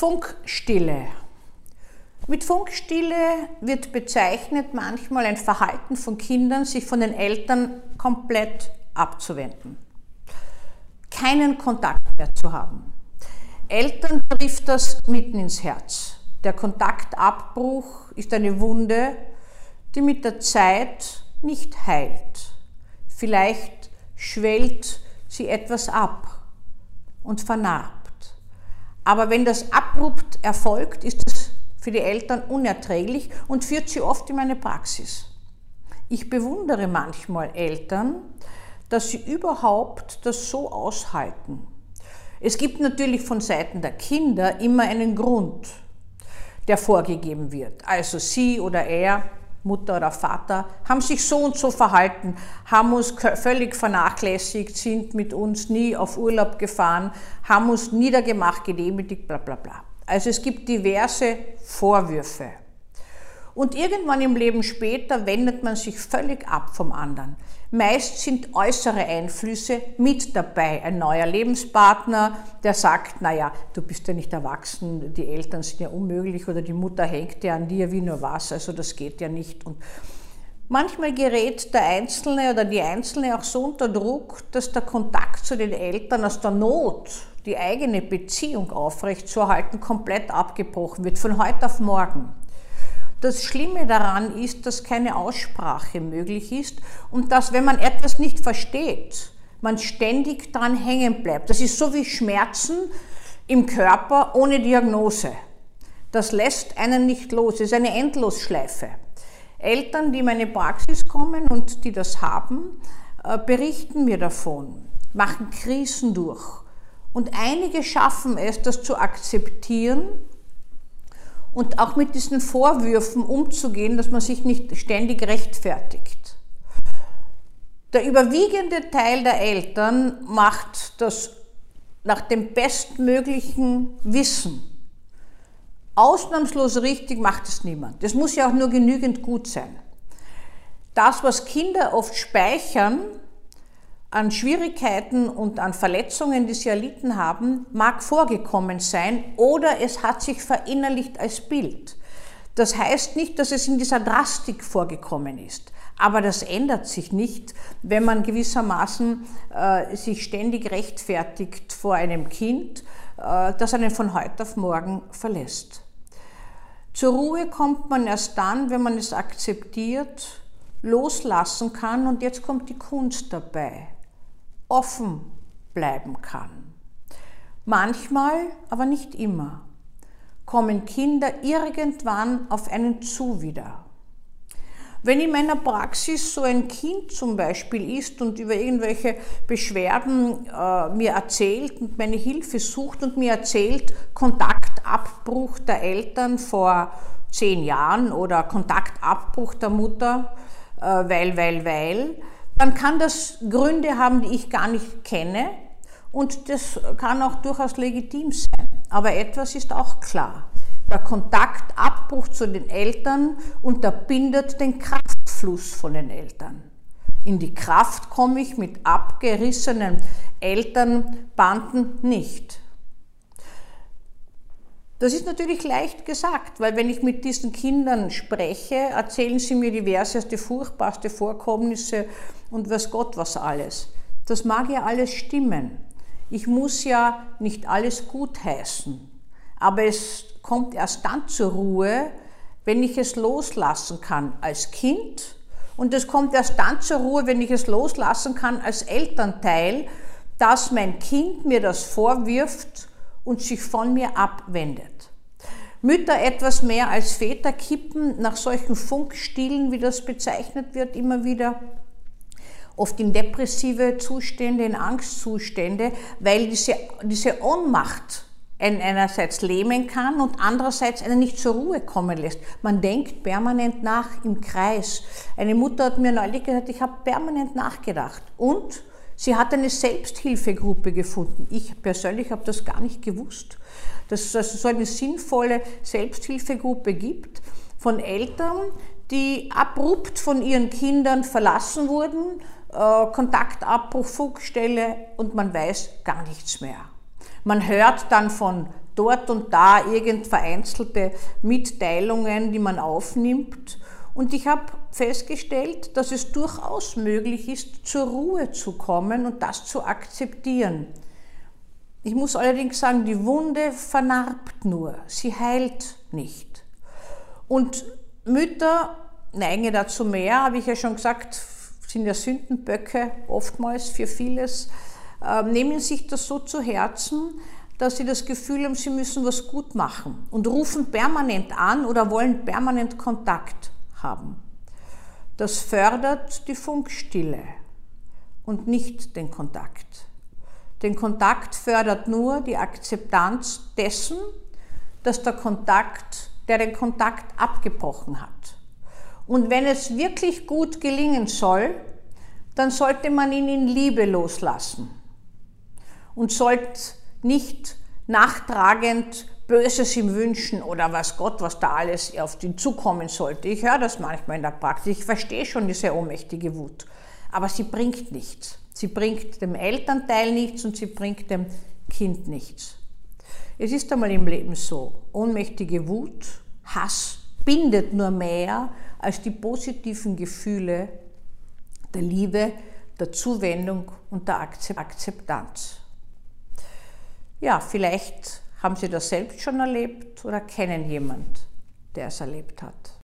Funkstille. Mit Funkstille wird bezeichnet manchmal ein Verhalten von Kindern, sich von den Eltern komplett abzuwenden. Keinen Kontakt mehr zu haben. Eltern trifft das mitten ins Herz. Der Kontaktabbruch ist eine Wunde, die mit der Zeit nicht heilt. Vielleicht schwellt sie etwas ab und vernarbt. Aber wenn das abrupt erfolgt, ist es für die Eltern unerträglich und führt sie oft in meine Praxis. Ich bewundere manchmal Eltern, dass sie überhaupt das so aushalten. Es gibt natürlich von Seiten der Kinder immer einen Grund, der vorgegeben wird. Also sie oder er Mutter oder Vater, haben sich so und so verhalten, haben uns völlig vernachlässigt, sind mit uns nie auf Urlaub gefahren, haben uns niedergemacht, gedemütigt, bla bla bla. Also es gibt diverse Vorwürfe. Und irgendwann im Leben später wendet man sich völlig ab vom anderen. Meist sind äußere Einflüsse mit dabei. Ein neuer Lebenspartner, der sagt, naja, du bist ja nicht erwachsen, die Eltern sind ja unmöglich oder die Mutter hängt ja an dir wie nur was, also das geht ja nicht. Und manchmal gerät der Einzelne oder die Einzelne auch so unter Druck, dass der Kontakt zu den Eltern aus der Not, die eigene Beziehung aufrechtzuerhalten, komplett abgebrochen wird, von heute auf morgen. Das Schlimme daran ist, dass keine Aussprache möglich ist und dass, wenn man etwas nicht versteht, man ständig dran hängen bleibt. Das ist so wie Schmerzen im Körper ohne Diagnose. Das lässt einen nicht los. Es ist eine Endlosschleife. Eltern, die in meine Praxis kommen und die das haben, äh, berichten mir davon, machen Krisen durch. Und einige schaffen es, das zu akzeptieren und auch mit diesen Vorwürfen umzugehen, dass man sich nicht ständig rechtfertigt. Der überwiegende Teil der Eltern macht das nach dem bestmöglichen Wissen. Ausnahmslos richtig macht es niemand. Das muss ja auch nur genügend gut sein. Das, was Kinder oft speichern, an Schwierigkeiten und an Verletzungen, die sie erlitten haben, mag vorgekommen sein oder es hat sich verinnerlicht als Bild. Das heißt nicht, dass es in dieser Drastik vorgekommen ist, aber das ändert sich nicht, wenn man gewissermaßen äh, sich ständig rechtfertigt vor einem Kind, äh, das einen von heute auf morgen verlässt. Zur Ruhe kommt man erst dann, wenn man es akzeptiert, loslassen kann und jetzt kommt die Kunst dabei offen bleiben kann. Manchmal, aber nicht immer, kommen Kinder irgendwann auf einen zu wieder. Wenn in meiner Praxis so ein Kind zum Beispiel ist und über irgendwelche Beschwerden äh, mir erzählt und meine Hilfe sucht und mir erzählt, Kontaktabbruch der Eltern vor zehn Jahren oder Kontaktabbruch der Mutter, äh, weil, weil, weil, dann kann das Gründe haben, die ich gar nicht kenne und das kann auch durchaus legitim sein. Aber etwas ist auch klar. Der Kontaktabbruch zu den Eltern unterbindet den Kraftfluss von den Eltern. In die Kraft komme ich mit abgerissenen Elternbanden nicht. Das ist natürlich leicht gesagt, weil wenn ich mit diesen Kindern spreche, erzählen sie mir diverseste, furchtbarste Vorkommnisse und weiß Gott was alles. Das mag ja alles stimmen. Ich muss ja nicht alles gutheißen. Aber es kommt erst dann zur Ruhe, wenn ich es loslassen kann als Kind. Und es kommt erst dann zur Ruhe, wenn ich es loslassen kann als Elternteil, dass mein Kind mir das vorwirft und sich von mir abwendet. Mütter etwas mehr als Väter kippen nach solchen Funkstilen, wie das bezeichnet wird, immer wieder oft in depressive Zustände, in Angstzustände, weil diese, diese Ohnmacht einen einerseits lähmen kann und andererseits einen nicht zur Ruhe kommen lässt. Man denkt permanent nach im Kreis. Eine Mutter hat mir neulich gesagt, ich habe permanent nachgedacht. Und sie hat eine Selbsthilfegruppe gefunden. Ich persönlich habe das gar nicht gewusst, dass es so eine sinnvolle Selbsthilfegruppe gibt von Eltern, die abrupt von ihren Kindern verlassen wurden äh, Kontaktabbruch, Funkstelle und man weiß gar nichts mehr. Man hört dann von dort und da irgend vereinzelte Mitteilungen, die man aufnimmt. Und ich habe festgestellt, dass es durchaus möglich ist, zur Ruhe zu kommen und das zu akzeptieren. Ich muss allerdings sagen, die Wunde vernarbt nur, sie heilt nicht. Und Mütter neigen dazu mehr, habe ich ja schon gesagt, sind ja Sündenböcke oftmals für vieles, äh, nehmen sich das so zu Herzen, dass sie das Gefühl haben, sie müssen was gut machen und rufen permanent an oder wollen permanent Kontakt haben. Das fördert die Funkstille und nicht den Kontakt. Den Kontakt fördert nur die Akzeptanz dessen, dass der Kontakt, der den Kontakt abgebrochen hat. Und wenn es wirklich gut gelingen soll, dann sollte man ihn in Liebe loslassen und sollte nicht nachtragend Böses ihm wünschen oder was Gott, was da alles auf ihn zukommen sollte. Ich höre das manchmal in der Praxis. Ich verstehe schon diese ohnmächtige Wut. Aber sie bringt nichts. Sie bringt dem Elternteil nichts und sie bringt dem Kind nichts. Es ist einmal im Leben so, ohnmächtige Wut, Hass bindet nur mehr als die positiven Gefühle der Liebe, der Zuwendung und der Akzeptanz. Ja, vielleicht haben Sie das selbst schon erlebt oder kennen jemand, der es erlebt hat.